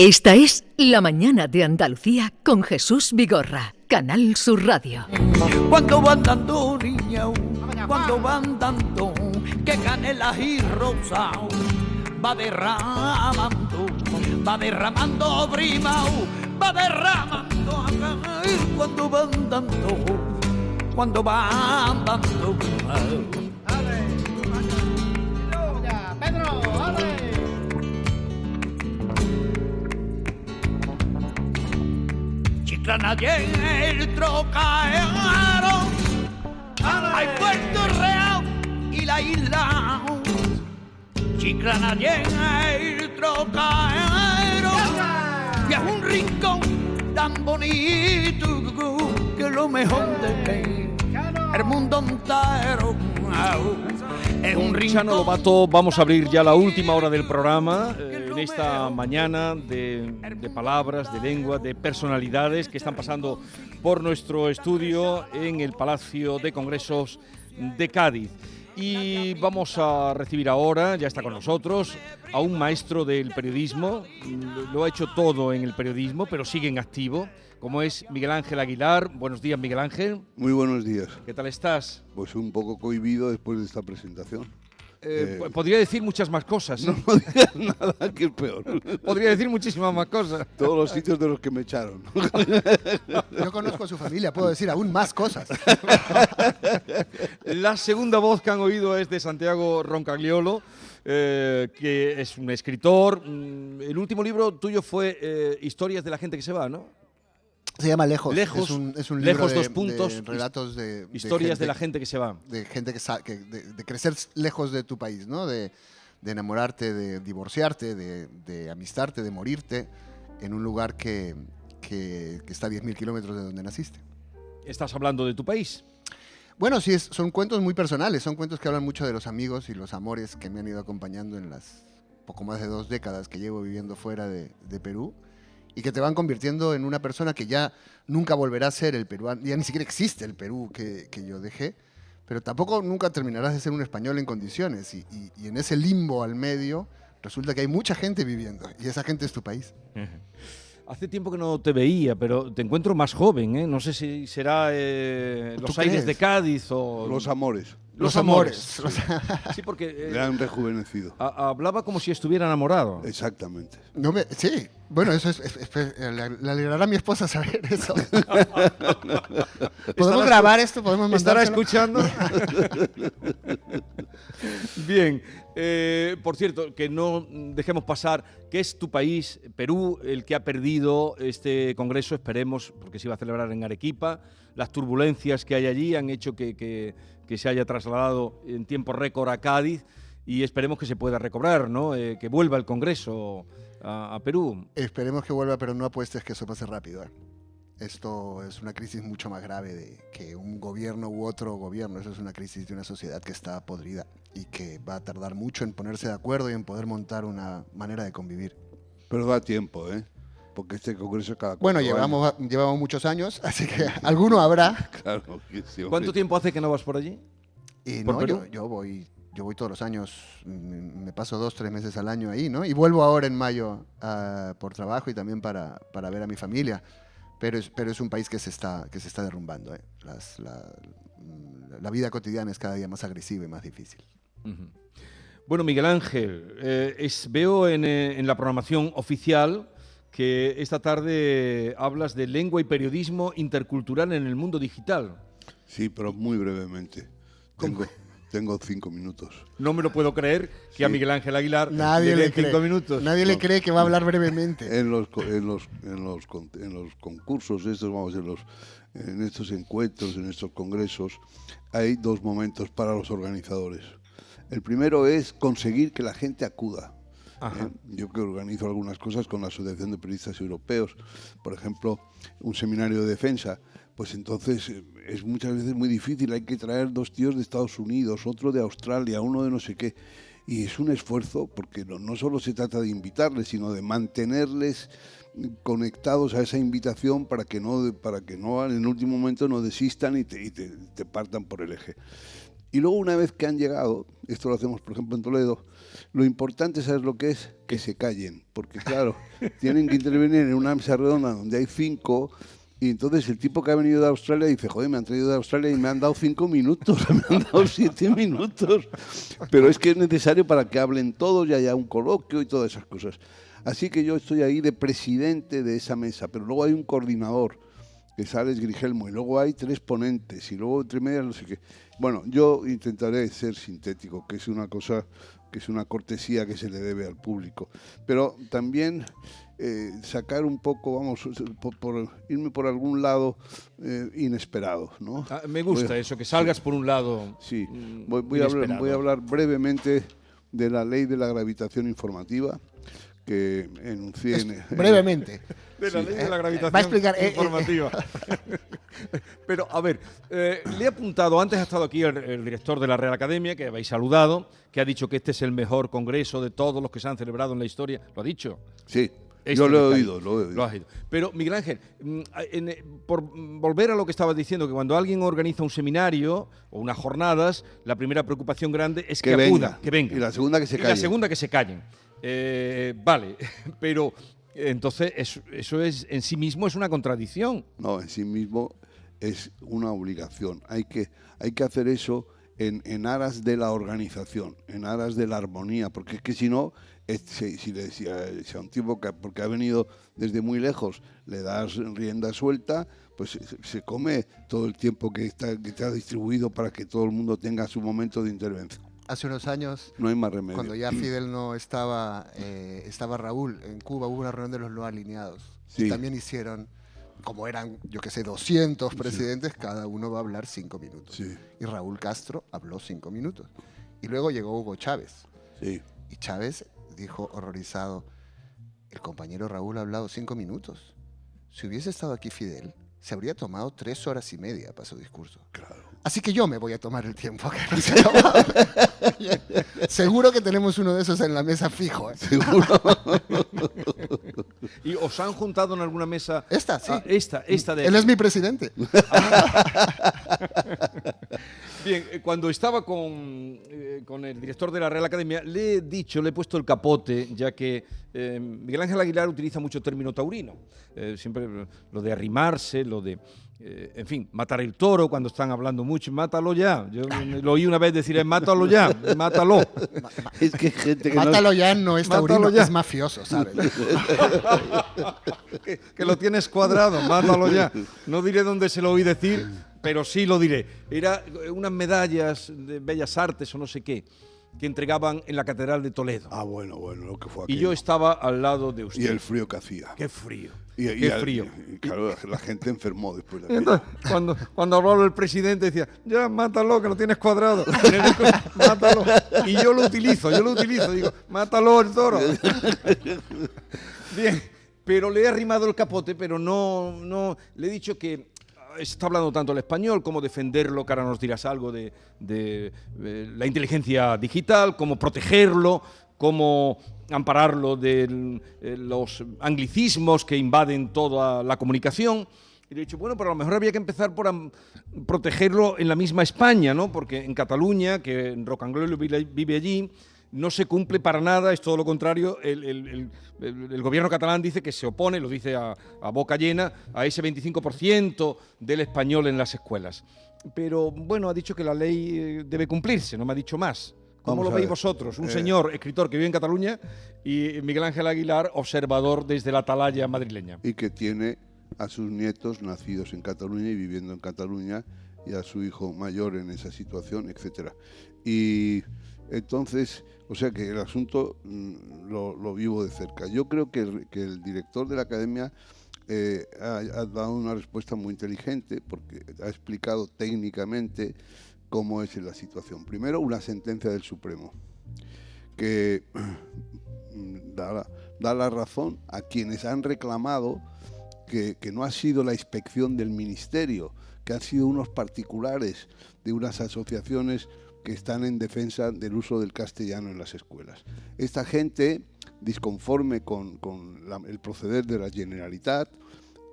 Esta es La Mañana de Andalucía con Jesús Vigorra, Canal Sur Radio. Cuando van dando niña, cuando van dando que canela y rosa va derramando, va derramando prima, va derramando cuando van dando, cuando van dando. Pedro, Chiclana y el trocaero, hay Puerto Real y la isla. Chiclana y el trocaero, y es un rincón tan bonito que lo mejor de el mundo entero. Es un Chano rincón. Lobato, vamos a abrir ya la última hora del programa, eh, en esta mañana de, de palabras, de lengua, de personalidades que están pasando por nuestro estudio en el Palacio de Congresos de Cádiz. Y vamos a recibir ahora, ya está con nosotros, a un maestro del periodismo, lo ha hecho todo en el periodismo, pero sigue en activo, como es Miguel Ángel Aguilar. Buenos días, Miguel Ángel. Muy buenos días. ¿Qué tal estás? Pues un poco cohibido después de esta presentación. Eh, Eh, podría decir muchas más cosas. No digas nada, que es peor. Podría decir muchísimas más cosas. Todos los sitios de los que me echaron. Yo conozco a su familia, puedo decir aún más cosas. La segunda voz que han oído es de Santiago Roncagliolo, eh, que es un escritor. Mm, El último libro tuyo fue eh, Historias de la gente que se va, ¿no? Se llama Lejos. Lejos, es un, es un libro Lejos, de, dos puntos, de relatos de, de Historias de la gente, que se va. de gente que, sa- que- de, crecer lejos de tu país, ¿no? De, enamorarte, de divorciarte, de, amistarte, de morirte en un lugar que, que- que está a 10.000 kilómetros de donde naciste. Estás hablando de tu país. Bueno, sí, es- son cuentos muy personales, son cuentos que hablan mucho de los amigos y los amores que me han ido acompañando en las poco más de dos décadas que llevo viviendo fuera de, de Perú y que te van convirtiendo en una persona que ya nunca volverá a ser el peruano, ya ni siquiera existe el Perú que, que yo dejé, pero tampoco nunca terminarás de ser un español en condiciones y, y- y en ese limbo al medio resulta que hay mucha gente viviendo y esa gente es tu país. Hace tiempo que no te veía, pero te encuentro más joven, ¿eh? No sé si será eh, ¿Tú los aires crees? de Cádiz o... Los amores. Los Los amores. amores. Sí, porque eh, Le han rejuvenecido. ha- hablaba como si estuviera enamorado. Exactamente. No me- sí, bueno, eso es, es- es- le, le alegrará a mi esposa saber eso. Estará ¿Podemos grabar esto? ¿Podemos ¿Estará mandárselo? escuchando? Bien, eh, por cierto, que no dejemos pasar que es tu país, Perú, el que ha perdido este congreso, esperemos, porque se iba a celebrar en Arequipa. Las turbulencias que hay allí han hecho que, que- que se haya trasladado en tiempo récord a Cádiz y esperemos que se pueda recobrar, ¿no? Eh, que vuelva el congreso a, a Perú. Esperemos que vuelva, pero no apuestes que eso pase rápido. ¿eh? Esto es una crisis mucho más grave de que un gobierno u otro gobierno. Eso es una crisis de una sociedad que está podrida y que va a tardar mucho en ponerse de acuerdo y en poder montar una manera de convivir. Pero da tiempo, ¿eh? Porque este congreso cada Bueno, llevamos, llevamos muchos años, así que alguno habrá. años. Claro que sí. ¿Cuánto tiempo hace que no vas por allí? Y ¿Por no, Perú? yo, yo voy, yo voy todos los años, me paso dos, tres meses al año ahí, ¿no? Y vuelvo ahora en mayo ah, por trabajo y también para, para ver a mi familia. Pero es, pero es un país que se está, que se está derrumbando, ¿eh? Las- la, mm, la vida cotidiana es cada día más agresiva y más difícil. Bueno, Miguel Ángel, eh, es- veo en, eh, en la programación oficial que esta tarde hablas de lengua y periodismo intercultural en el mundo digital. Sí, pero muy brevemente. Tengo, tengo cinco minutos. No me lo puedo creer que a Sí. Miguel Ángel Aguilar Nadie le den cinco cree. minutos. Nadie le No. cree que va a hablar brevemente. En los, en los, en los, en los concursos estos, vamos, en, los, en estos encuentros, en estos congresos, hay dos momentos para los organizadores. El primero es conseguir que la gente acuda. Ajá. ¿eh? Yo que organizo algunas cosas con la Asociación de Periodistas Europeos, por ejemplo, un seminario de defensa, pues entonces eh, es muchas veces muy difícil, hay que traer dos tíos de Estados Unidos, otro de Australia, uno de no sé qué, y es un esfuerzo porque no, no solo se trata de invitarles, sino de mantenerles conectados a esa invitación para que no, para que no en el último momento no desistan y te, y te- te partan por el eje. Y luego una vez que han llegado, esto lo hacemos por ejemplo en Toledo, lo importante, ¿sabes lo que es? Que se callen, porque claro, tienen que intervenir en una mesa redonda donde hay cinco y entonces el tipo que ha venido de Australia dice, joder, me han traído de Australia y me han dado cinco minutos, me han dado siete minutos. Pero es que es necesario para que hablen todos y haya un coloquio y todas esas cosas. Así que yo estoy ahí de presidente de esa mesa, pero luego hay un coordinador, que es Alex Grigelmo, y luego hay tres ponentes, y luego entre medias no sé qué. Bueno, yo intentaré ser sintético, que es una cosa, que es una cortesía que se le debe al público. Pero también eh, sacar un poco, vamos, por, irme por algún lado eh, inesperado. ¿no? Ah, me gusta eso, que salgas por un lado. Sí, mm, voy, a hablar, voy a hablar brevemente de la ley de la gravitación informativa que enuncié. En, brevemente. De la ley de la gravitación Va a explicar, eh, informativa. Pero, a ver, le he apuntado, antes ha estado aquí el, el, director de la Real Academia, que habéis saludado, que ha dicho que este es el mejor congreso de todos los que se han celebrado en la historia. ¿Lo ha dicho? Sí. Este Yo lo he oído, lo he oído. Lo has oído. Pero, Miguel Ángel, mm, en, eh, por volver a lo que estabas diciendo, que cuando alguien organiza un seminario o unas jornadas, la primera preocupación grande es que, Que acuda, venga. que venga. Y la segunda que se Y la callen. segunda que se callen. Eh, vale, pero entonces eso, eso es en sí mismo es una contradicción. No, en sí mismo es una obligación. Hay que, hay que hacer eso en, en aras de la organización, en aras de la armonía, porque es que si no, es- si, si le- si a, si a un tipo que porque ha venido desde muy lejos le das rienda suelta, pues se, se come todo el tiempo que está, que está distribuido para que todo el mundo tenga su momento de intervención. Hace unos años, No hay más remedio. cuando ya Fidel no estaba, eh, estaba Raúl en Cuba, hubo una reunión de los no alineados. Sí. Y también hicieron, como eran, yo qué sé, 200 presidentes, cada uno va a hablar cinco minutos. Sí, Y Raúl Castro habló cinco minutos. Y luego llegó Hugo Chávez. sí. Y Chávez dijo horrorizado, el compañero Raúl ha hablado cinco minutos. Si hubiese estado aquí Fidel, se habría tomado tres horas y media para su discurso. Claro. Así que yo me voy a tomar el tiempo que no se ha tomado. Seguro que tenemos uno de esos en la mesa fijo. ¿eh? ¿Y os han juntado en alguna mesa? Esta, sí. Ah, esta, esta de Él es mi presidente. Bien, eh, cuando estaba con, eh, con el director de la Real Academia, le he dicho, le he puesto el capote, ya que eh, Miguel Ángel Aguilar utiliza mucho término taurino. Eh, siempre lo de arrimarse, lo de, eh, en fin, matar el toro cuando están hablando mucho, mátalo ya. Yo lo oí una vez decir, eh, mátalo ya, mátalo. Es que gente que no- Mátalo ya no es Mátalo taurino, ya. es mafioso, ¿sabes? que, que lo tienes cuadrado, mátalo ya. No diré dónde se lo oí decir, pero sí lo diré. Era eh, unas medallas de Bellas Artes o no sé qué, que entregaban en la Catedral de Toledo. Ah, bueno, bueno, lo que fue y yo estaba al lado de usted. Y el frío que hacía. Qué frío. Y, y qué al- frío. y claro, la gente enfermó después de entonces, cuando, cuando hablaba el presidente decía, ya mátalo, que lo tienes cuadrado. mátalo. Y yo lo utilizo, yo lo utilizo. Digo, mátalo el toro. Bien, pero le he arrimado el capote, pero no, no, le he dicho que ah, está hablando tanto el español, como defenderlo, que ahora nos dirás algo de, eh, la inteligencia digital, cómo protegerlo, cómo ampararlo de eh, los anglicismos que invaden toda la comunicación. Y le he dicho, bueno, pero a lo mejor había que empezar por protegerlo en la misma España, ¿no? Porque en Cataluña, que Rocanglolo vive allí, no se cumple para nada, es todo lo contrario. El, el- el- el- el gobierno catalán dice que se opone, lo dice a, a boca llena, a ese 25% del español en las escuelas. Pero bueno, ha dicho que la ley eh, debe cumplirse, no me ha dicho más. ¿Cómo Vamos lo veis vosotros? Un Eh, señor escritor que vive en Cataluña y Miguel Ángel Aguilar, observador desde la atalaya madrileña. y que tiene a sus nietos nacidos en Cataluña y viviendo en Cataluña y a su hijo mayor en esa situación, etcétera. Y entonces, o sea que el asunto mm, lo, vivo de cerca. Yo creo que el, director de la academia eh, ha, dado una respuesta muy inteligente porque ha explicado técnicamente cómo es la situación. Primero, una sentencia del Supremo que mm, da la, razón a quienes han reclamado que no ha sido la inspección del ministerio, que han sido unos particulares de unas asociaciones que están en defensa del uso del castellano en las escuelas. Esta gente, disconforme con, con el proceder de la Generalitat,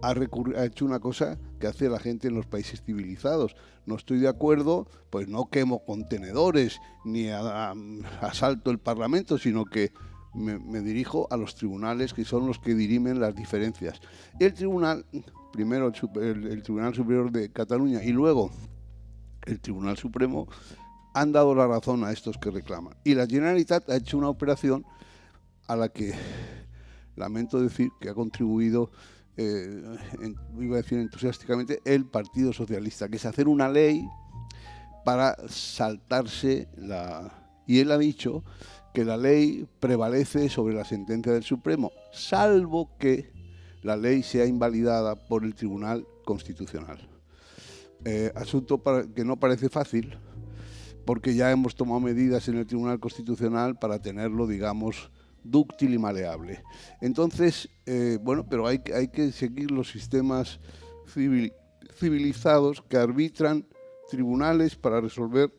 ha, hecho una cosa que hace la gente en los países civilizados. No estoy de acuerdo, pues no quemo contenedores ni asalto el Parlamento, sino que me, dirijo a los tribunales que son los que dirimen las diferencias. El tribunal, primero el Tribunal Superior de Cataluña y luego el Tribunal Supremo, han dado la razón a estos que reclaman. Y la Generalitat ha hecho una operación a la que lamento decir que ha contribuido, eh, iba a decir entusiásticamente, el Partido Socialista, que es hacer una ley para saltarse la... Y él ha dicho que la ley prevalece sobre la sentencia del Supremo, salvo que la ley sea invalidada por el Tribunal Constitucional. Eh, asunto que no parece fácil, porque ya hemos tomado medidas en el Tribunal Constitucional para tenerlo, digamos, dúctil y maleable. Entonces, eh, bueno, pero hay, que- seguir los sistemas civil- civilizados que arbitran tribunales para resolver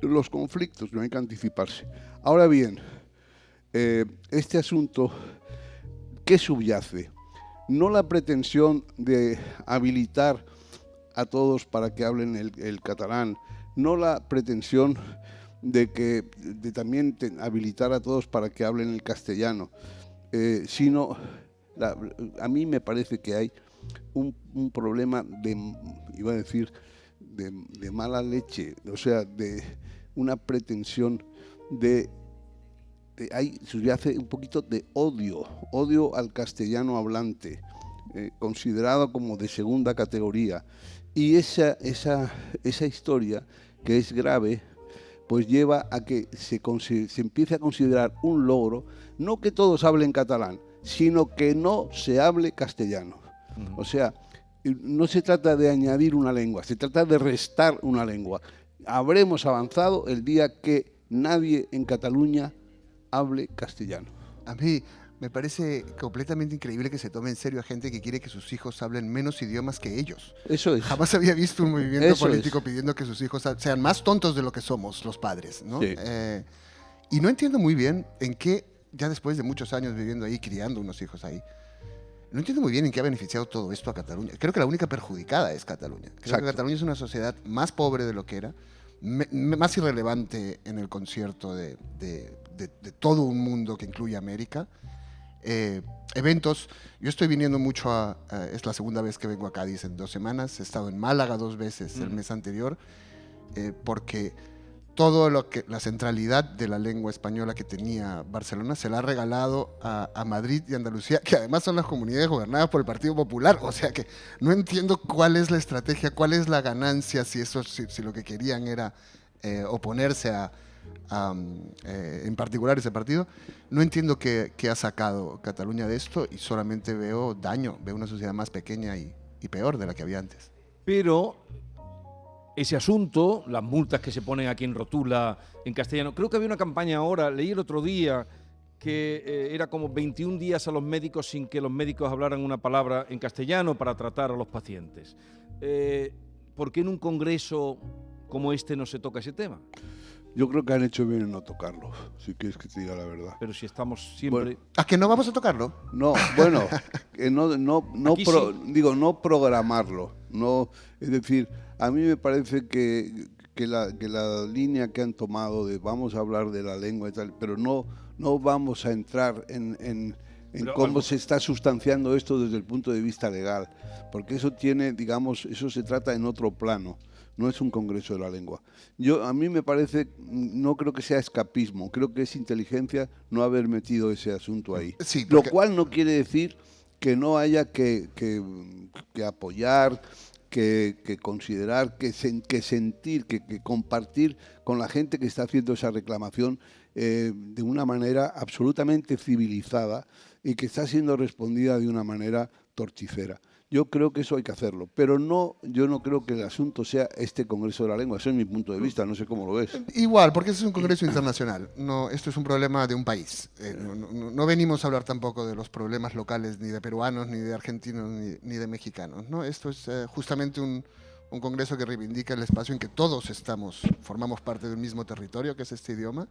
los conflictos, no hay que anticiparse. Ahora bien, eh, este asunto, ¿qué subyace? No la pretensión de habilitar a todos para que hablen el catalán, no la pretensión de que de también habilitar a todos para que hablen el castellano, eh, sino a mí me parece que hay un, problema de, iba a decir, de, mala leche, o sea, de una pretensión de, de- ahí subyace un poquito de odio, odio al castellano hablante, eh, considerado como de segunda categoría. Y esa, esa, esa historia, que es grave, pues lleva a que se, se empiece a considerar un logro, no que todos hablen catalán, sino que no se hable castellano. O sea, no se trata de añadir una lengua, se trata de restar una lengua. Habremos avanzado el día que nadie en Cataluña hable castellano. A mí me parece completamente increíble que se tome en serio a gente que quiere que sus hijos hablen menos idiomas que ellos. Eso es. Jamás había visto un movimiento Eso político es. pidiendo que sus hijos sean más tontos de lo que somos los padres, ¿no? Sí. Eh, y no entiendo muy bien en qué, ya después de muchos años viviendo ahí, criando unos hijos ahí, no entiendo muy bien en qué ha beneficiado todo esto a Cataluña. Creo que la única perjudicada es Cataluña. Creo Exacto. que Cataluña es una sociedad más pobre de lo que era, me- me- más irrelevante en el concierto de, de- de- de todo un mundo que incluye América. Eh, eventos, yo estoy viniendo mucho a, a- es la segunda vez que vengo a Cádiz en dos semanas, he estado en Málaga dos veces el mes anterior, eh, porque todo lo que la centralidad de la lengua española que tenía Barcelona se la ha regalado a, a Madrid y Andalucía, que además son las comunidades gobernadas por el Partido Popular. O sea que no entiendo cuál es la estrategia, cuál es la ganancia, si, eso, si, si lo que querían era eh, oponerse a, mm, eh, en particular ese partido. No entiendo qué, qué ha sacado Cataluña de esto y solamente veo daño, veo una sociedad más pequeña y, y peor de la que había antes. Pero ese asunto, las multas que se ponen aquí en Rotula en castellano, creo que había una campaña ahora, leí el otro día que eh, era como 21 días a los médicos sin que los médicos hablaran una palabra en castellano para tratar a los pacientes. Eh, ¿Por qué en un congreso como este no se toca ese tema? Yo creo que han hecho bien en no tocarlo, si quieres que te diga la verdad. Pero si estamos siempre... Bueno. ¿A que no vamos a tocarlo? No, bueno, no, no, no Aquí pro- sí. digo, no programarlo. No, es decir, a mí me parece que, que, la, que la línea que han tomado de vamos a hablar de la lengua y tal, pero no, no vamos a entrar en, en- en Pero cómo algo- se está sustanciando esto desde el punto de vista legal, porque eso tiene, digamos, eso se trata en otro plano. No es un congreso de la lengua. Yo a mí me parece, no creo que sea escapismo, creo que es inteligencia no haber metido ese asunto ahí. Sí, Lo cual no quiere decir que no haya que, que- que apoyar, que, que considerar, que, sen- que sentir, que, que compartir con la gente que está haciendo esa reclamación eh, de una manera absolutamente civilizada y que está siendo respondida de una manera torticera. Yo creo que eso hay que hacerlo, pero no, yo no creo que el asunto sea este Congreso de la Lengua. Ese es mi punto de vista, no sé cómo lo ves. Igual, porque este es un congreso internacional. No, esto es un problema de un país. Eh, no, no- no venimos a hablar tampoco de los problemas locales ni de peruanos, ni de argentinos, ni, ni de mexicanos. ¿no? Esto es eh, justamente un, un congreso que reivindica el espacio en que todos estamos, formamos parte del mismo territorio, que es este idioma.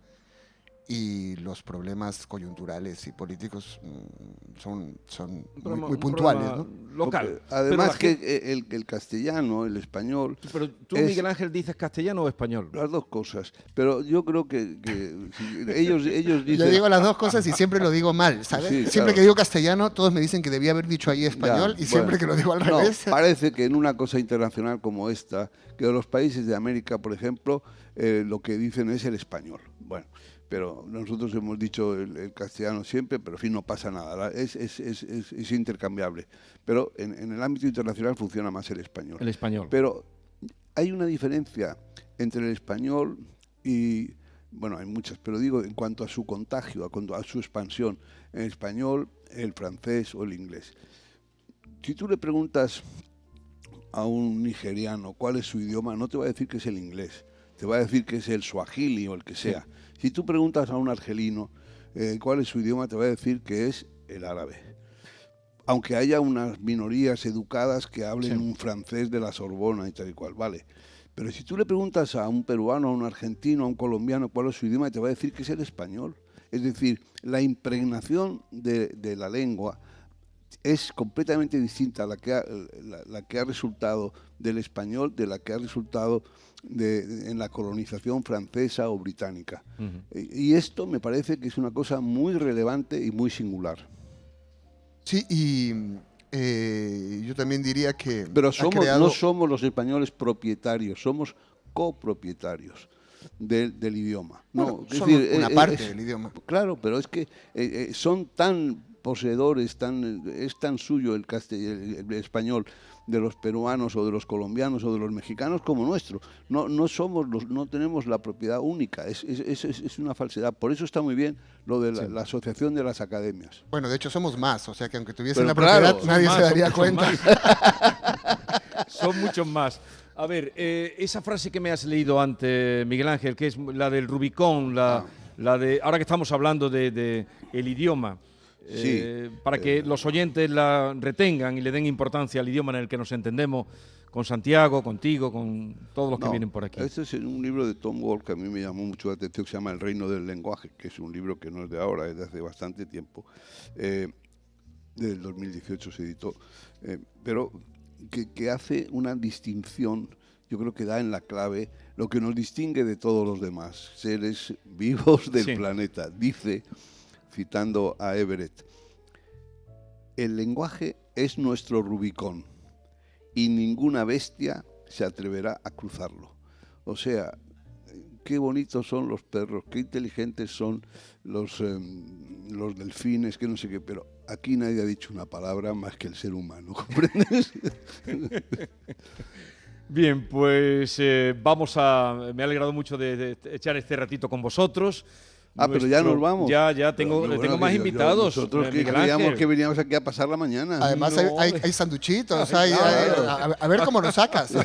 Y los problemas coyunturales y políticos mm, son, son muy, problema- muy un puntuales. ¿no? Local. Porque además que gente- el, el castellano, el español, Pero tú, es- Miguel Ángel, dices castellano o español. las dos cosas. Pero yo creo que, que ellos, ellos Yo dicen... digo las dos cosas y siempre lo digo mal, ¿sabes? Sí, siempre claro. que digo castellano, todos me dicen que debía haber dicho ahí español Ya, y siempre bueno. que lo digo al No, revés. parece que en una cosa internacional como esta, que de los países de América, por ejemplo, eh, lo que dicen es el español. Bueno, pero nosotros hemos dicho el, el castellano siempre, pero en fin, no pasa nada. la- Es, es- es- es- es intercambiable. Pero en, en el ámbito internacional funciona más el español. El español. Pero hay una diferencia entre el español y, bueno, hay muchas, pero digo en cuanto a su contagio, a, cuanto a su expansión, en español, el francés o el inglés. Si tú le preguntas a un nigeriano cuál es su idioma, no te va a decir que es el inglés, te va a decir que es el suajili o el que sea. Si tú preguntas a un argelino eh, cuál es su idioma, te va a decir que es el árabe aunque haya unas minorías educadas que hablen Sí. un francés de la Sorbona y tal y cual, vale. Pero si tú le preguntas a un peruano, a un argentino, a un colombiano cuál es su idioma, te va a decir que es el español. Es decir, la impregnación de, de la lengua es completamente distinta a la que, ha, la, la que ha resultado del español, de la que ha resultado de- en la colonización francesa o británica. Y y esto me parece que es una cosa muy relevante y muy singular. Sí, y eh, yo también diría que. Pero somos, creado- no somos los españoles propietarios, somos copropietarios del, del idioma. No, es decir, una eh, parte es- del idioma. Claro, pero es que eh, eh, son tan poseedores, tan, es tan suyo el, castell- el- el español de los peruanos o de los colombianos o de los mexicanos como nuestro. No, no somos los, no tenemos la propiedad única, es, es- es- es- es una falsedad. Por eso está muy bien lo de la, la asociación de las academias. Bueno, de hecho somos más, o sea que aunque tuviesen la propiedad, nadie Más, se daría cuenta. Son muchos más. A ver, eh, esa frase que me has leído antes, Miguel Ángel, que es la del Rubicón, la, Ah. la de. Ahora que estamos hablando de, de el idioma. Eh, para que los oyentes la retengan y le den importancia al idioma en el que nos entendemos, con Santiago, contigo, con todos los que vienen por aquí. Este es un libro de Tom Wolfe que a mí me llamó mucho la atención, que se llama El reino del lenguaje, que es un libro que no es de ahora, es de hace bastante tiempo. Eh, del 2018 se editó, eh, pero que, que hace una distinción, yo creo que da en la clave lo que nos distingue de todos los demás seres vivos del Sí. planeta. Dice, citando a Everett, el lenguaje es nuestro Rubicón y ninguna bestia se atreverá a cruzarlo. O sea, qué bonitos son los perros, qué inteligentes son los, em, los delfines, que no sé qué, pero aquí nadie ha dicho una palabra más que el ser humano, ¿comprendes? Bien, pues eh, vamos a. Me ha alegrado mucho de echar este ratito con vosotros. Ah, pero ya nos vamos. Ya, ya tengo, bueno, tengo más yo- yo- invitados. Nosotros eh, que creíamos Ángel. que veníamos aquí a pasar la mañana. Además, No, hay, hay, hay sanduchitos, hay- Claro. hay- a, a ver cómo lo sacas.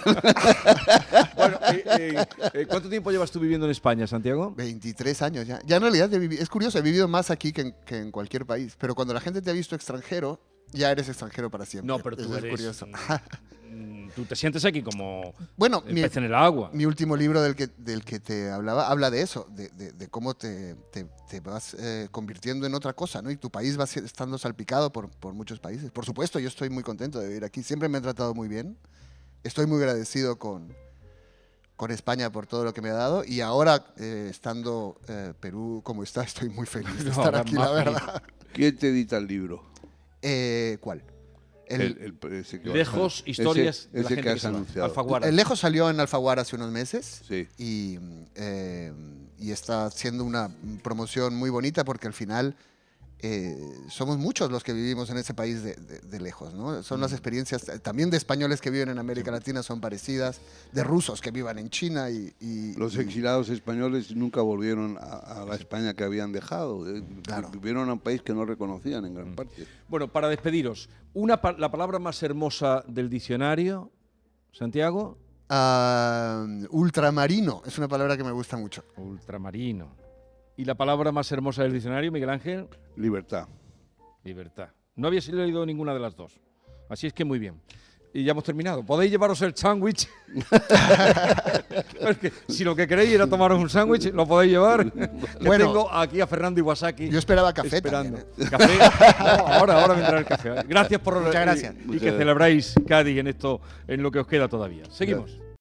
Bueno, eh, eh, eh, ¿cuánto tiempo llevas tú viviendo en España, Santiago? 23 años ya. Ya en realidad es curioso, he vivido más aquí que en, que en cualquier país. Pero cuando la gente te ha visto extranjero, ya eres extranjero para siempre. No, pero tú Eso es eres. curioso. mm, Tú te sientes aquí como Bueno, el mi, pez en el agua. mi último libro del que, del que te hablaba habla de eso, de, de- de cómo te, te- te vas eh, convirtiendo en otra cosa, ¿no? Y tu país va estando salpicado por, por muchos países. Por supuesto, yo estoy muy contento de vivir aquí. Siempre me han tratado muy bien. Estoy muy agradecido con, con España por todo lo que me ha dado. Y ahora, eh, estando eh, Perú como está, estoy muy feliz de No, estar aquí, la verdad. ¿Quién te edita el libro? Eh, ¿Cuál? El, El- el- ese que vas a- Lejos, ese- historias de la ese gente que has anunciado. Alfaguara. el Lejos salió en Alfaguara hace unos meses. Sí. y, eh, y está haciendo una promoción muy bonita porque al final eh, somos muchos los que vivimos en ese país de, de- de lejos, ¿no? Son Mm. las experiencias eh, también de españoles que viven en América Latina son parecidas, de rusos que vivan en China y... y- Los y- exilados españoles nunca volvieron a, a la España que habían dejado. eh, Claro. Vivieron a un país que no reconocían en Mm. gran parte. Bueno, para despediros, una pa- la palabra más hermosa del diccionario, Santiago. Ah, ultramarino, es una palabra que me gusta mucho. Ultramarino. ¿Y la palabra más hermosa del diccionario, Miguel Ángel? Libertad. Libertad. No habías leído ninguna de las dos. Así es que muy bien. y ya hemos terminado. Podéis llevaros el sándwich. Es que si lo que queréis era tomaros un sándwich, lo podéis llevar. Bueno. tengo aquí a Fernando Iwasaki. Yo esperaba café esperando. también, ¿eh? Café. No, ahora, ahora vendrá el café. Gracias por Muchas gracias. y- que gracias. celebráis Cádiz en esto, en lo que os queda todavía. Seguimos.